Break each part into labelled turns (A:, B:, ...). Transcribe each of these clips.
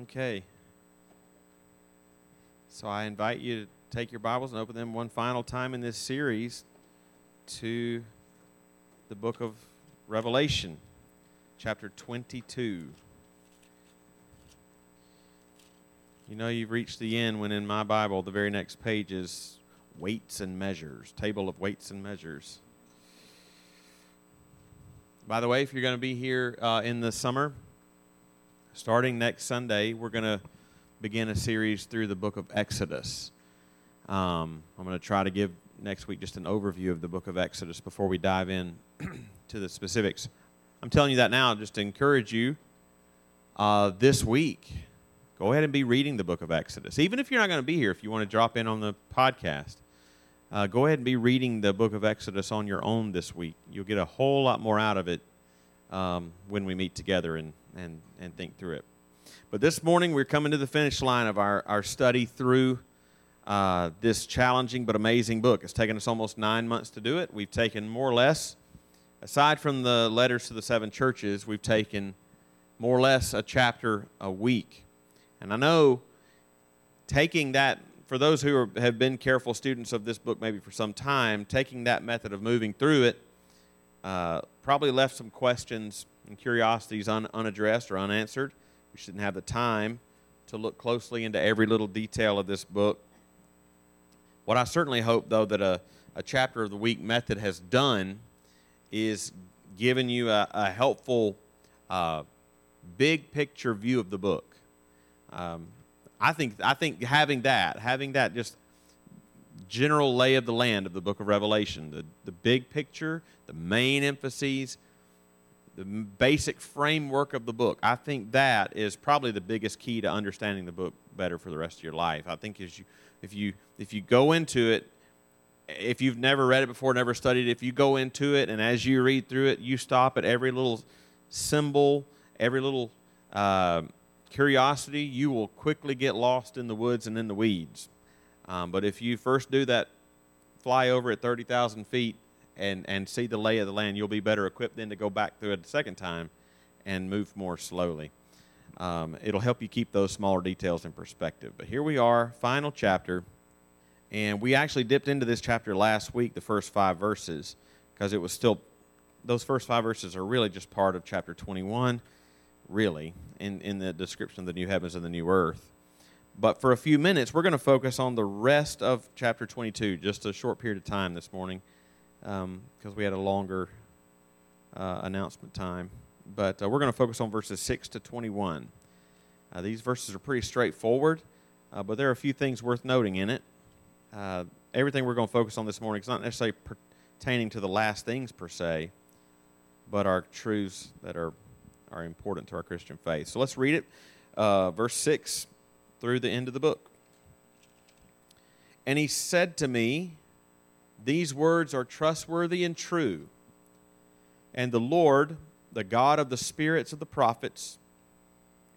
A: Okay. So I invite you to take your Bibles and open them one final time in this series to the book of Revelation, chapter 22. You know, you've reached the end when in my Bible, the very next page is weights and measures, table of weights and measures. By the way, if you're going to be here uh, in the summer, starting next Sunday, we're going to begin a series through the book of Exodus. Um, I'm going to try to give next week just an overview of the book of Exodus before we dive in to the specifics. I'm telling you that now just to encourage you uh, this week. Go ahead and be reading the book of Exodus. Even if you're not going to be here, if you want to drop in on the podcast, uh, go ahead and be reading the book of Exodus on your own this week. You'll get a whole lot more out of it um, when we meet together and, and, and think through it. But this morning, we're coming to the finish line of our, our study through uh, this challenging but amazing book. It's taken us almost nine months to do it. We've taken more or less, aside from the letters to the seven churches, we've taken more or less a chapter a week. And I know taking that for those who are, have been careful students of this book maybe for some time, taking that method of moving through it uh, probably left some questions and curiosities un, unaddressed or unanswered. We shouldn't have the time to look closely into every little detail of this book. What I certainly hope, though, that a, a chapter of the week method has done is given you a, a helpful uh, big picture view of the book. Um, I think I think having that, having that just general lay of the land of the book of Revelation, the, the big picture, the main emphases, the basic framework of the book. I think that is probably the biggest key to understanding the book better for the rest of your life. I think as you if you if you go into it if you've never read it before, never studied it, if you go into it and as you read through it, you stop at every little symbol, every little uh, curiosity, you will quickly get lost in the woods and in the weeds. Um, but if you first do that fly over at 30,000 feet and, and see the lay of the land, you'll be better equipped then to go back through it a second time and move more slowly. Um, it'll help you keep those smaller details in perspective. But here we are, final chapter. And we actually dipped into this chapter last week, the first five verses, because it was still, those first five verses are really just part of chapter 21 really, in, in the description of the new heavens and the new earth. But for a few minutes, we're going to focus on the rest of chapter 22, just a short period of time this morning, because um, we had a longer uh, announcement time. But uh, we're going to focus on verses 6 to 21. Uh, these verses are pretty straightforward, uh, but there are a few things worth noting in it. Uh, everything we're going to focus on this morning is not necessarily pertaining to the last things per se, but are truths that are are important to our Christian faith. So let's read it, uh, verse 6 through the end of the book. And he said to me, These words are trustworthy and true. And the Lord, the God of the spirits of the prophets,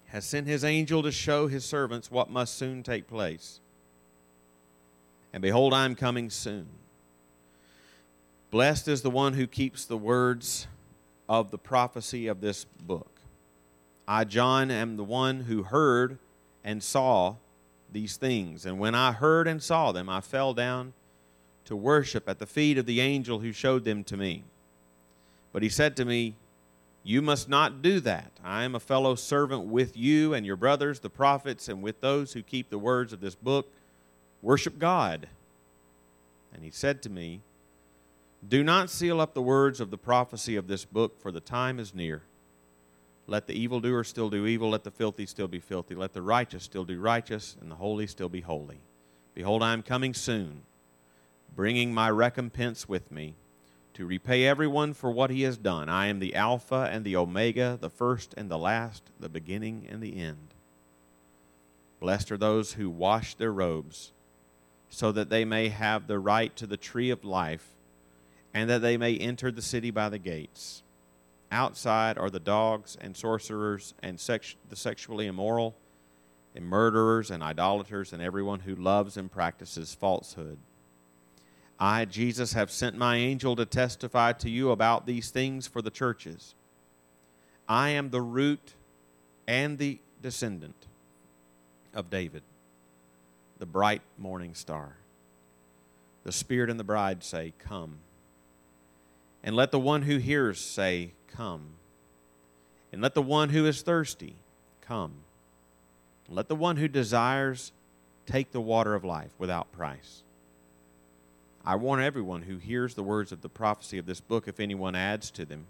A: has sent his angel to show his servants what must soon take place. And behold, I am coming soon. Blessed is the one who keeps the words of the prophecy of this book. I, John, am the one who heard and saw these things. And when I heard and saw them, I fell down to worship at the feet of the angel who showed them to me. But he said to me, You must not do that. I am a fellow servant with you and your brothers, the prophets, and with those who keep the words of this book. Worship God. And he said to me, do not seal up the words of the prophecy of this book, for the time is near. Let the evildoer still do evil, let the filthy still be filthy, let the righteous still do righteous, and the holy still be holy. Behold, I am coming soon, bringing my recompense with me to repay everyone for what he has done. I am the Alpha and the Omega, the first and the last, the beginning and the end. Blessed are those who wash their robes, so that they may have the right to the tree of life and that they may enter the city by the gates. Outside are the dogs and sorcerers and sex- the sexually immoral, and murderers and idolaters, and everyone who loves and practices falsehood. I, Jesus, have sent my angel to testify to you about these things for the churches. I am the root and the descendant, of David, the bright morning star. The Spirit and the bride say, Come. And let the one who hears say, Come. And let the one who is thirsty come. And let the one who desires take the water of life without price. I warn everyone who hears the words of the prophecy of this book, if anyone adds to them,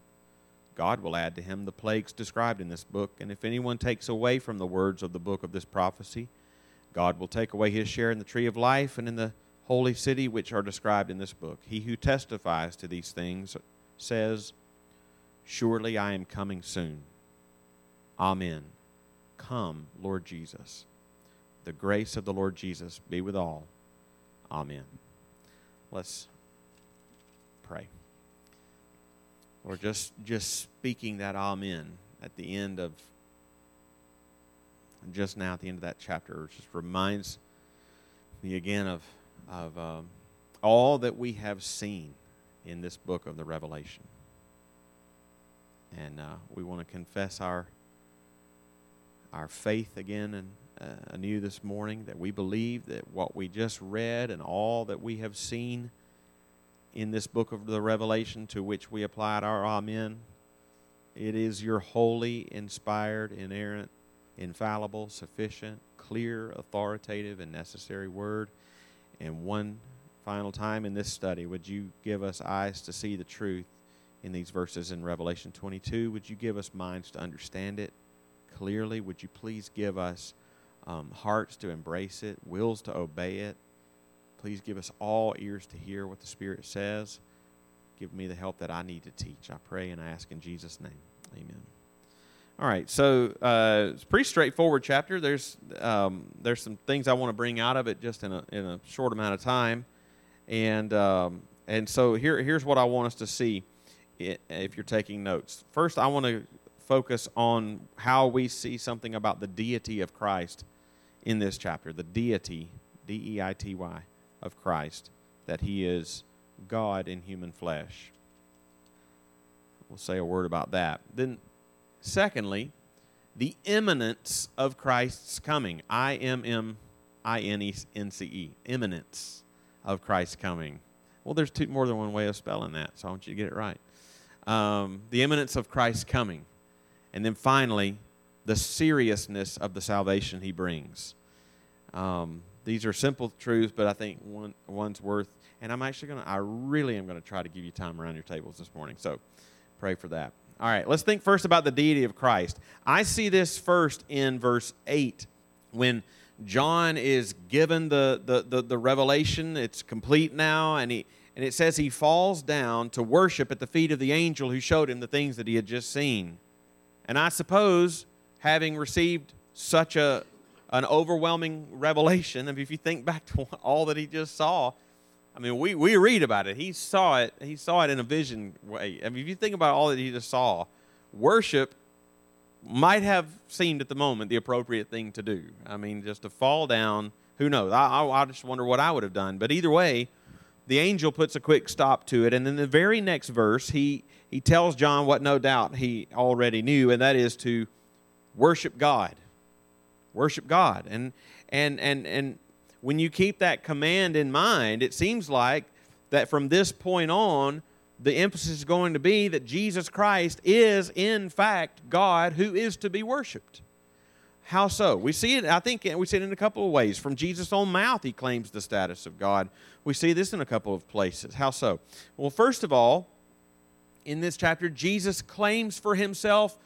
A: God will add to him the plagues described in this book. And if anyone takes away from the words of the book of this prophecy, God will take away his share in the tree of life and in the holy city which are described in this book. He who testifies to these things says, Surely I am coming soon. Amen. Come, Lord Jesus. The grace of the Lord Jesus be with all. Amen. Let's pray. Or just just speaking that amen at the end of just now at the end of that chapter just reminds me again of of um, all that we have seen in this book of the Revelation. And uh, we want to confess our our faith again and uh, anew this morning that we believe that what we just read and all that we have seen in this book of the Revelation to which we applied our Amen, it is your holy, inspired, inerrant, infallible, sufficient, clear, authoritative, and necessary word. And one final time in this study, would you give us eyes to see the truth in these verses in Revelation 22? Would you give us minds to understand it clearly? Would you please give us um, hearts to embrace it, wills to obey it? Please give us all ears to hear what the Spirit says. Give me the help that I need to teach. I pray and I ask in Jesus' name. Amen. All right, so uh, it's a pretty straightforward chapter. There's um, there's some things I want to bring out of it just in a in a short amount of time, and um, and so here here's what I want us to see if you're taking notes. First, I want to focus on how we see something about the deity of Christ in this chapter. The deity, D E I T Y, of Christ, that He is God in human flesh. We'll say a word about that. Then Secondly, the imminence of Christ's coming. I M M I N E N C E. Imminence of Christ's coming. Well, there's two, more than one way of spelling that, so I want you to get it right. Um, the imminence of Christ's coming. And then finally, the seriousness of the salvation he brings. Um, these are simple truths, but I think one, one's worth. And I'm actually going to, I really am going to try to give you time around your tables this morning. So pray for that. All right, let's think first about the deity of Christ. I see this first in verse 8 when John is given the, the, the, the, revelation. It's complete now, and, he, and it says he falls down to worship at the feet of the angel who showed him the things that he had just seen. And I suppose, having received such a, an overwhelming revelation, I mean, if you think back to all that he just saw, I mean, we, we read about it. He saw it. He saw it in a vision way. I mean, if you think about all that he just saw, worship might have seemed at the moment the appropriate thing to do. I mean, just to fall down. Who knows? I, I, I just wonder what I would have done. But either way, the angel puts a quick stop to it. And then the very next verse, he, he tells John what no doubt he already knew, and that is to worship God. Worship God. And, and, and, and when you keep that command in mind, it seems like that from this point on, the emphasis is going to be that Jesus Christ is, in fact, God who is to be worshiped. How so? We see it, I think we see it in a couple of ways. From Jesus' own mouth, he claims the status of God. We see this in a couple of places. How so? Well, first of all, in this chapter, Jesus claims for himself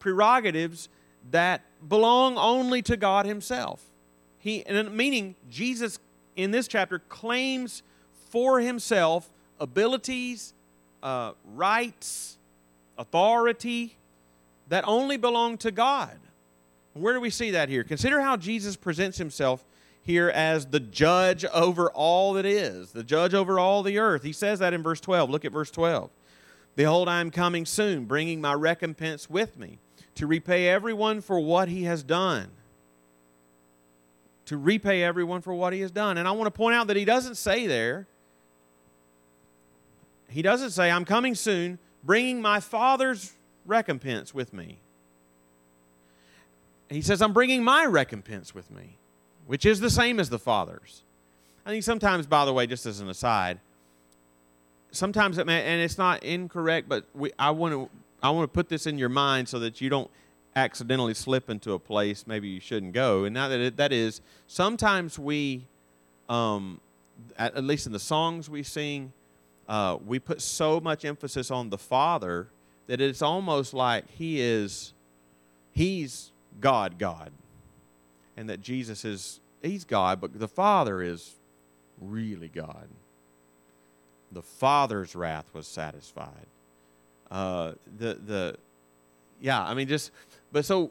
A: prerogatives that belong only to God himself. He, meaning Jesus in this chapter claims for himself abilities, uh, rights, authority that only belong to God. Where do we see that here? Consider how Jesus presents himself here as the judge over all that is, the judge over all the earth. He says that in verse 12. Look at verse 12. Behold, I am coming soon, bringing my recompense with me to repay everyone for what he has done to repay everyone for what he has done. And I want to point out that he doesn't say there, he doesn't say, I'm coming soon, bringing my Father's recompense with me. He says, I'm bringing my recompense with me. which is the same as the Father's. I think sometimes, by the way, just as an aside, sometimes it may, and it's not incorrect, but we, I want to I want to put this in your mind so that you don't accidentally slip into a place maybe you shouldn't go. And now that it, that is, sometimes we, um, at, at, least in the songs we sing, uh, we put so much emphasis on the Father that it's almost like He is, He's God, God, and that Jesus is He's God, but the Father is really God. The Father's wrath was satisfied. Uh, the the yeah, I mean just but so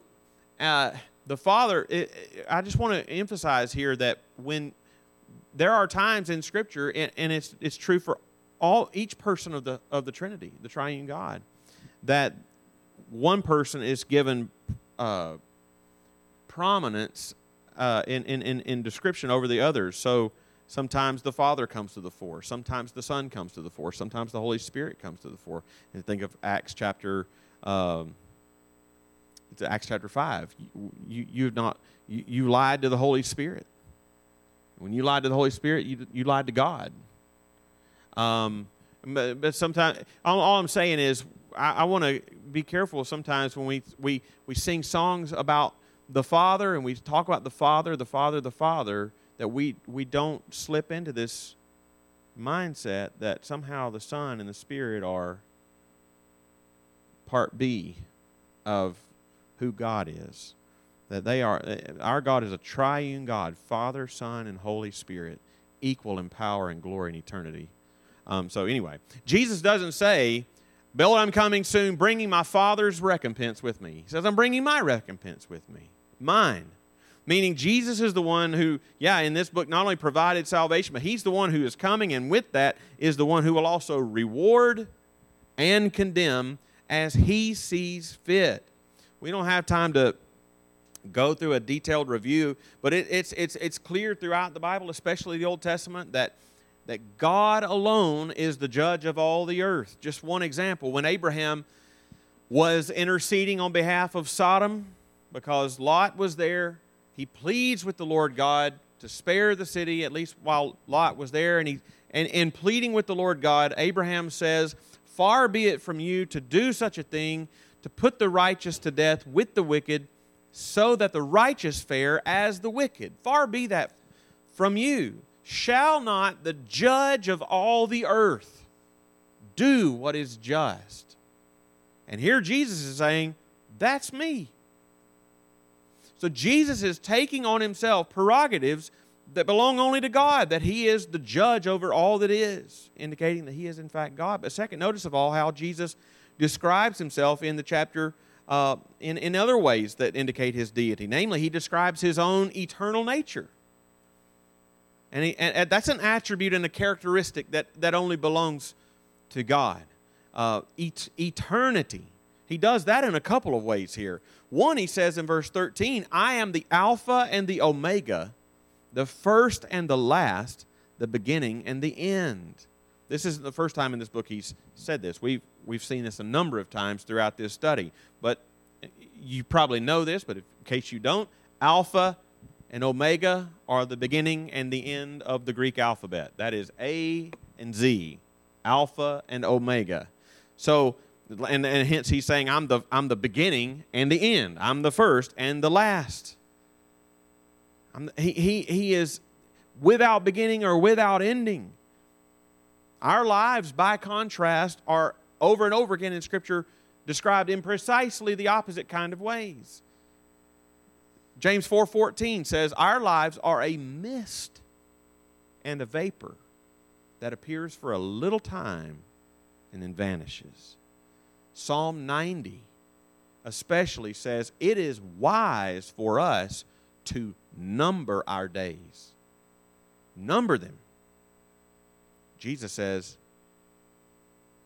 A: uh, the Father. It, I just want to emphasize here that when there are times in Scripture, and, and it's it's true for all each person of the of the Trinity, the Triune God, that one person is given uh, prominence uh, in, in, in, in description over the others. So sometimes the Father comes to the fore, sometimes the Son comes to the fore, sometimes the Holy Spirit comes to the fore. And think of Acts chapter. Um, it's Acts chapter 5. You, you, you've not, you, you lied to the Holy Spirit. When you lied to the Holy Spirit, you, you lied to God. Um, but, but sometimes, all, all, I'm saying is, I, I want to be careful sometimes when we, we, we sing songs about the Father and we talk about the Father, the Father, the Father, that we, we don't slip into this mindset that somehow the Son and the Spirit are part B of who God is. That they are, our God is a triune God, Father, Son, and Holy Spirit, equal in power and glory and eternity. Um, so, anyway, Jesus doesn't say, Behold, I'm coming soon, bringing my Father's recompense with me. He says, I'm bringing my recompense with me, mine. Meaning, Jesus is the one who, yeah, in this book not only provided salvation, but he's the one who is coming, and with that is the one who will also reward and condemn as he sees fit. We don't have time to go through a detailed review, but it, it's, it's, it's clear throughout the Bible, especially the Old Testament, that, that God alone is the judge of all the earth. Just one example when Abraham was interceding on behalf of Sodom because Lot was there, he pleads with the Lord God to spare the city, at least while Lot was there. And, he, and in pleading with the Lord God, Abraham says, Far be it from you to do such a thing to put the righteous to death with the wicked, so that the righteous fare as the wicked. Far be that from you. Shall not the judge of all the earth do what is just? And here Jesus is saying, That's me. So Jesus is taking on himself prerogatives that belong only to God, that he is the judge over all that is, indicating that he is in fact God. But second, notice of all how Jesus describes himself in the chapter uh, in, in other ways that indicate his deity. Namely, he describes his own eternal nature. And, he, and that's an attribute and a characteristic that, that only belongs to God. Uh, et- eternity. He does that in a couple of ways here. One, he says in verse 13, I am the Alpha and the Omega, the first and the last, the beginning and the end. This isn't the first time in this book he's said this. We've, we've seen this a number of times throughout this study. But eh, you probably know this, but in case you don't, Alpha and Omega are the beginning and the end of the Greek alphabet. That is A and Z, Alpha and Omega. So, and, and hence he's saying, I'm the, I'm the beginning and the end. I'm the first and the last. I'm, he, he, he is without beginning or without ending. Our lives, by contrast, are over and over again in Scripture described in precisely the opposite kind of ways. James 4:14 says, "Our lives are a mist and a vapor that appears for a little time and then vanishes." Psalm 90 especially says, "It is wise for us to number our days." Number them Jesus says,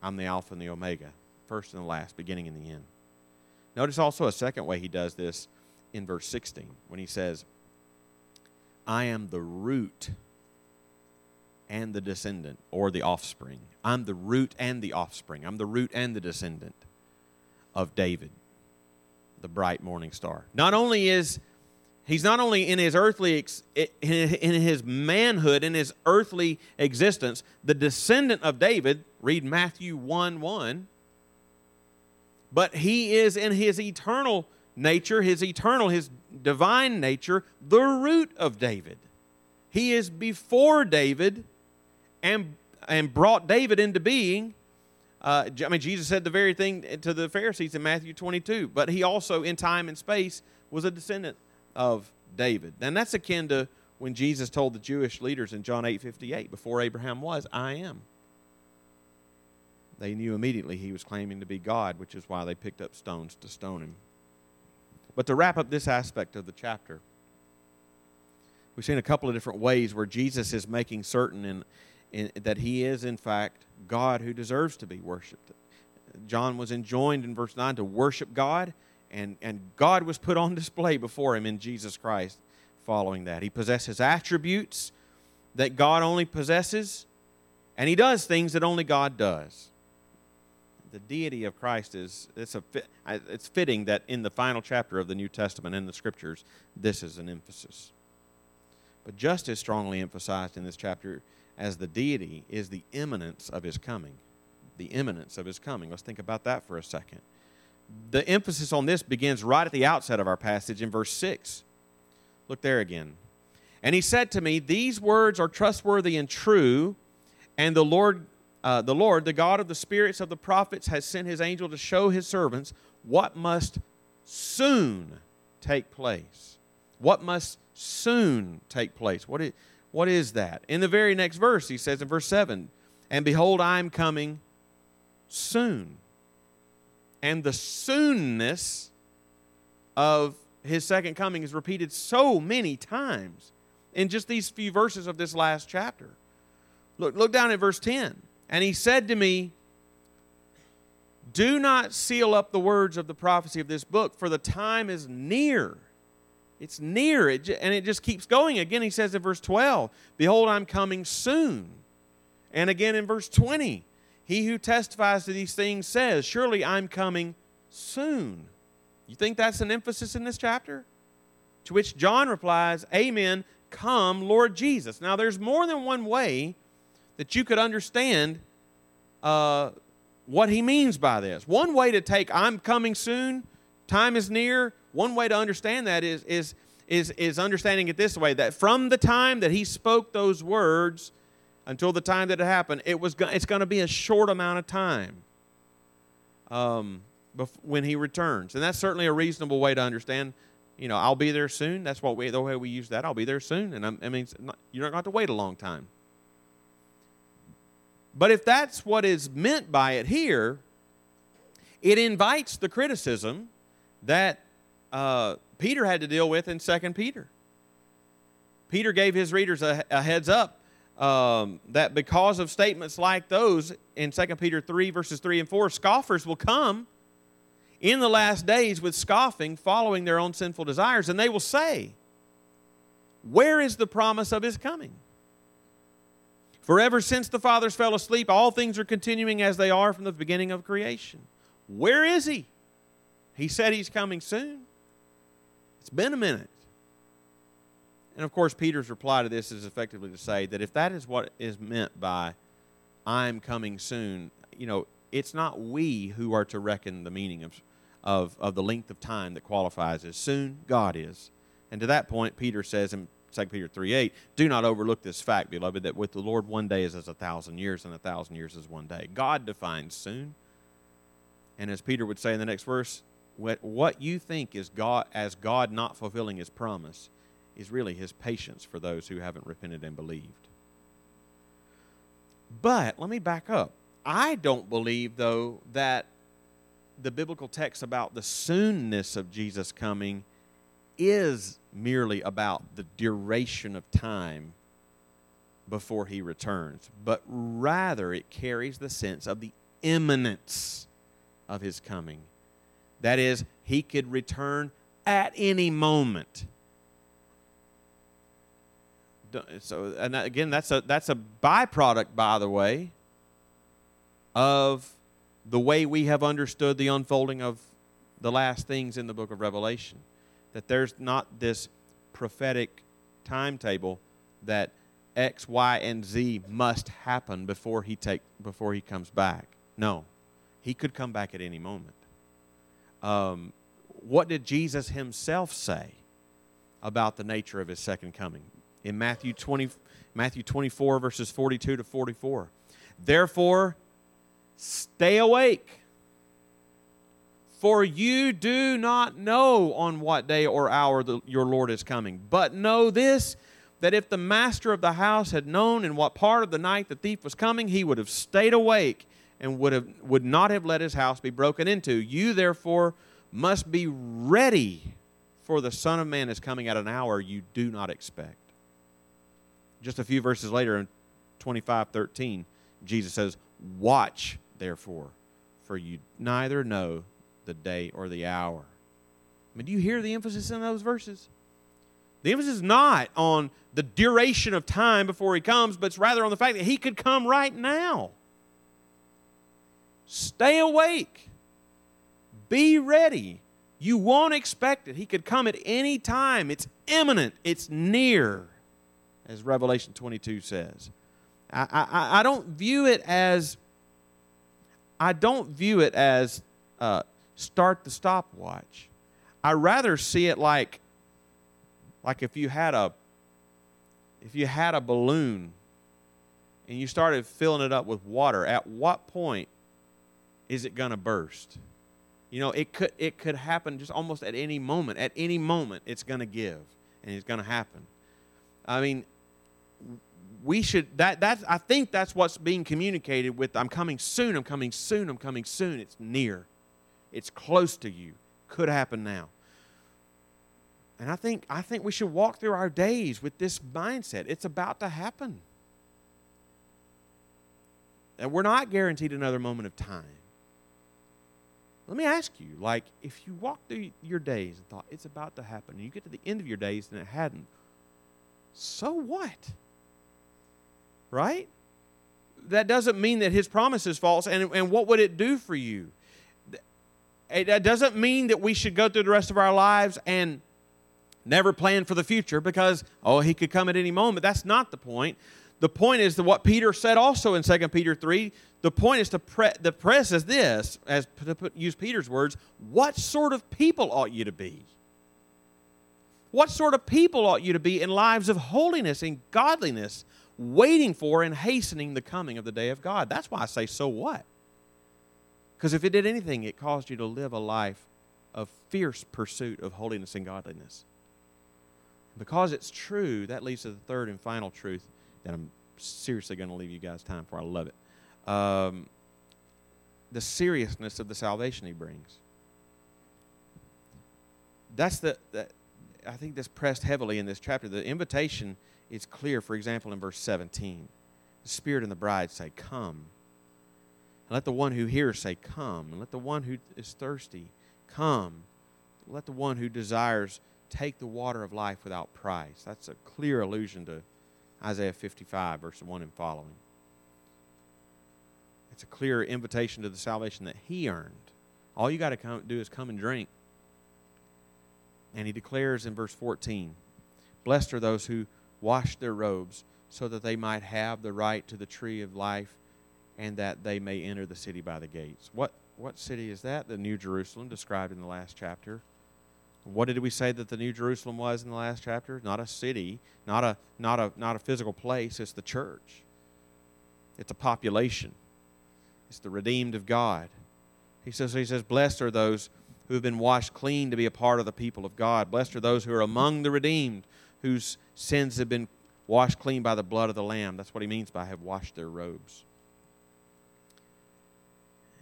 A: I'm the Alpha and the Omega, first and the last, beginning and the end. Notice also a second way he does this in verse 16 when he says, I am the root and the descendant, or the offspring. I'm the root and the offspring. I'm the root and the descendant of David, the bright morning star. Not only is He's not only in his earthly, in his manhood, in his earthly existence, the descendant of David, read Matthew 1 1, but he is in his eternal nature, his eternal, his divine nature, the root of David. He is before David and, and brought David into being. Uh, I mean, Jesus said the very thing to the Pharisees in Matthew 22, but he also, in time and space, was a descendant of David. And that's akin to when Jesus told the Jewish leaders in John 8 58, before Abraham was, I am. They knew immediately he was claiming to be God, which is why they picked up stones to stone him. But to wrap up this aspect of the chapter, we've seen a couple of different ways where Jesus is making certain in, in, that he is, in fact, God who deserves to be worshiped. John was enjoined in verse 9 to worship God and, and God was put on display before him in Jesus Christ following that. He possesses attributes that God only possesses, and he does things that only God does. The deity of Christ is it's, a, it's fitting that in the final chapter of the New Testament in the scriptures, this is an emphasis. But just as strongly emphasized in this chapter as the deity is the imminence of his coming. The imminence of his coming. Let's think about that for a second the emphasis on this begins right at the outset of our passage in verse 6. Look there again. And he said to me, These words are trustworthy and true, and the Lord, uh, the Lord, the God of the spirits of the prophets, has sent his angel to show his servants what must soon take place. What must soon take place? What is, what is that? In the very next verse, he says in verse 7 And behold, I am coming soon and the soonness of his second coming is repeated so many times in just these few verses of this last chapter. Look, look down at verse 10. And he said to me, Do not seal up the words of the prophecy of this book, for the time is near. It's near. It, and it just keeps going. Again, he says in verse 12, Behold, I'm coming soon. And again in verse 20, he who testifies to these things says, Surely I'm coming soon. You think that's an emphasis in this chapter? To which John replies, Amen. Come, Lord Jesus. Now, there's more than one way that you could understand uh, what he means by this. One way to take I'm coming soon, time is near, one way to understand that is, is, is, is understanding it this way that from the time that he spoke those words until the time that it happened, it was it's going to be a short amount of time um, when he returns, and that's certainly a reasonable way to understand. You know, I'll be there soon. That's what we the way we use that. I'll be there soon, and I'm, I mean, not, you're not have to wait a long time. But if that's what is meant by it here, it invites the criticism that uh, Peter had to deal with in Second Peter. Peter gave his readers a, a heads up um, that because of statements like those in 2 Peter 3, verses 3 and 4, scoffers will come in the last days with scoffing, following their own sinful desires, and they will say, Where is the promise of his coming? For ever since the fathers fell asleep, all things are continuing as they are from the beginning of creation. Where is he? He said he's coming soon. It's been a minute. And of course, Peter's reply to this is effectively to say that if that is what is meant by I'm coming soon, you know, it's not we who are to reckon the meaning of, of, of the length of time that qualifies as soon, God is. And to that point, Peter says in 2 Peter 3 8, do not overlook this fact, beloved, that with the Lord one day is as a thousand years, and a thousand years is one day. God defines soon. And as Peter would say in the next verse, what, what you think is God as God not fulfilling his promise is really his patience for those who haven't repented and believed. But let me back up. I don't believe, though, that the biblical text about the soonness of Jesus coming is merely about the duration of time before he returns, but rather it carries the sense of the imminence of his coming. That is, he could return at any moment so and again that's a that's a byproduct by the way of the way we have understood the unfolding of the last things in the book of revelation that there's not this prophetic timetable that X, Y, and Z must happen before he take before he comes back. No, he could come back at any moment. Um, what did Jesus himself say about the nature of his second coming? In Matthew 20, Matthew 24, verses 42 to 44. Therefore, stay awake, for you do not know on what day or hour the, your Lord is coming. But know this that if the master of the house had known in what part of the night the thief was coming, he would have stayed awake and would, have, would not have let his house be broken into. You, therefore, must be ready, for the Son of Man is coming at an hour you do not expect. Just a few verses later in 25 13, Jesus says, Watch, therefore, for you neither know the day or the hour. I mean, do you hear the emphasis in those verses? The emphasis is not on the duration of time before he comes, but it's rather on the fact that he could come right now. Stay awake. Be ready. You won't expect it. He could come at any time. It's imminent, it's near, as Revelation 22 says. I, I, I don't view it as I don't view it as uh, start the stopwatch. I rather see it like like if you had a if you had a balloon and you started filling it up with water, at what point is it going to burst? You know, it could it could happen just almost at any moment. At any moment, it's going to give and it's going to happen. I mean, we should that that's I think that's what's being communicated with I'm coming soon, I'm coming soon, I'm coming soon. It's near. It's close to you. Could happen now. And I think, I think we should walk through our days with this mindset. It's about to happen. And we're not guaranteed another moment of time. Let me ask you, like, if you walk through your days and thought it's about to happen, and you get to the end of your days and it hadn't, so what? Right? That doesn't mean that his promise is false. And, and what would it do for you? It doesn't mean that we should go through the rest of our lives and never plan for the future because, oh, he could come at any moment. That's not the point. The point is that what Peter said also in 2 Peter 3. The point is to pre- the press is this, as to put, use Peter's words, what sort of people ought you to be? What sort of people ought you to be in lives of holiness and godliness, waiting for and hastening the coming of the day of God? That's why I say, so what? Because if it did anything, it caused you to live a life of fierce pursuit of holiness and godliness. Because it's true, that leads to the third and final truth that I'm seriously going to leave you guys time for. I love it. Um, the seriousness of the salvation he brings. That's the, the, I think that's pressed heavily in this chapter. The invitation is clear, for example, in verse 17. The Spirit and the bride say, Come. And let the one who hears say, Come. And let the one who is thirsty come. Let the one who desires take the water of life without price. That's a clear allusion to Isaiah 55, verse 1 and following. It's a clear invitation to the salvation that he earned. All you got to do is come and drink. And he declares in verse 14 Blessed are those who wash their robes, so that they might have the right to the tree of life and that they may enter the city by the gates. What, what city is that? The New Jerusalem, described in the last chapter. What did we say that the New Jerusalem was in the last chapter? Not a city, not a, not a, not a physical place, it's the church. It's a population. It's the redeemed of God. He says, he says, Blessed are those who have been washed clean to be a part of the people of God. Blessed are those who are among the redeemed, whose sins have been washed clean by the blood of the Lamb. That's what he means by have washed their robes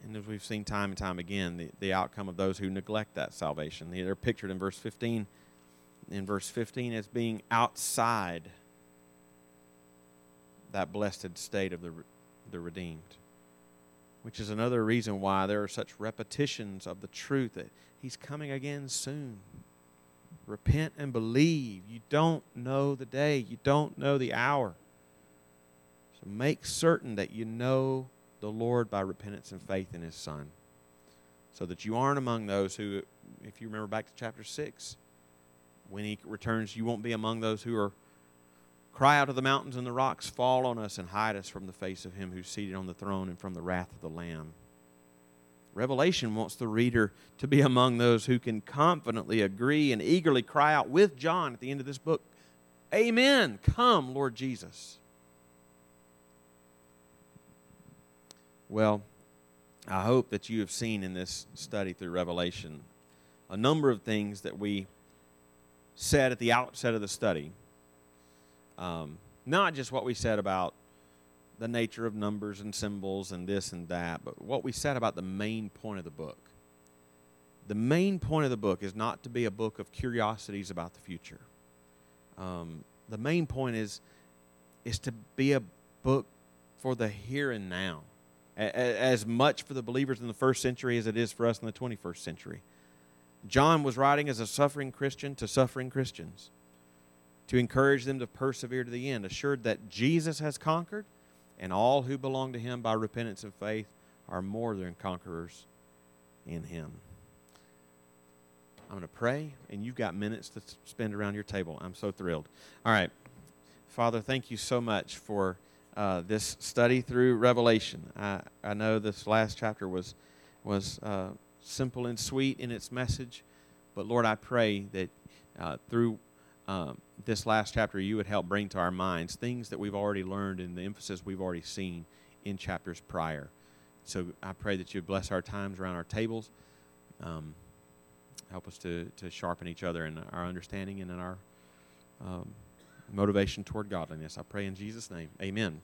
A: and as we've seen time and time again, the, the outcome of those who neglect that salvation. They're pictured in verse 15, in verse 15 as being outside that blessed state of the, the redeemed. Which is another reason why there are such repetitions of the truth that he's coming again soon. Repent and believe. You don't know the day, you don't know the hour. So make certain that you know the Lord by repentance and faith in His Son. So that you aren't among those who, if you remember back to chapter 6, when he returns, you won't be among those who are cry out to the mountains and the rocks, fall on us and hide us from the face of him who's seated on the throne and from the wrath of the Lamb. Revelation wants the reader to be among those who can confidently agree and eagerly cry out with John at the end of this book, Amen. Come, Lord Jesus. Well, I hope that you have seen in this study through Revelation a number of things that we said at the outset of the study. Um, not just what we said about the nature of numbers and symbols and this and that, but what we said about the main point of the book. The main point of the book is not to be a book of curiosities about the future. Um, the main point is is to be a book for the here and now, a- as much for the believers in the first century as it is for us in the 21st century. John was writing as a suffering Christian to suffering Christians to encourage them to persevere to the end, assured that Jesus has conquered, and all who belong to him by repentance and faith are more than conquerors in him. I'm going to pray, and you've got minutes to spend around your table. I'm so thrilled. All right. Father, thank you so much for uh, this study through Revelation. I, I know this last chapter was, was uh, simple and sweet in its message, but Lord, I pray that uh, through um, this last chapter, you would help bring to our minds things that we've already learned and the emphasis we've already seen in chapters prior. So I pray that you bless our times around our tables. Um, help us to, to sharpen each other in our understanding and in our um, motivation toward godliness. I pray in Jesus' name. Amen.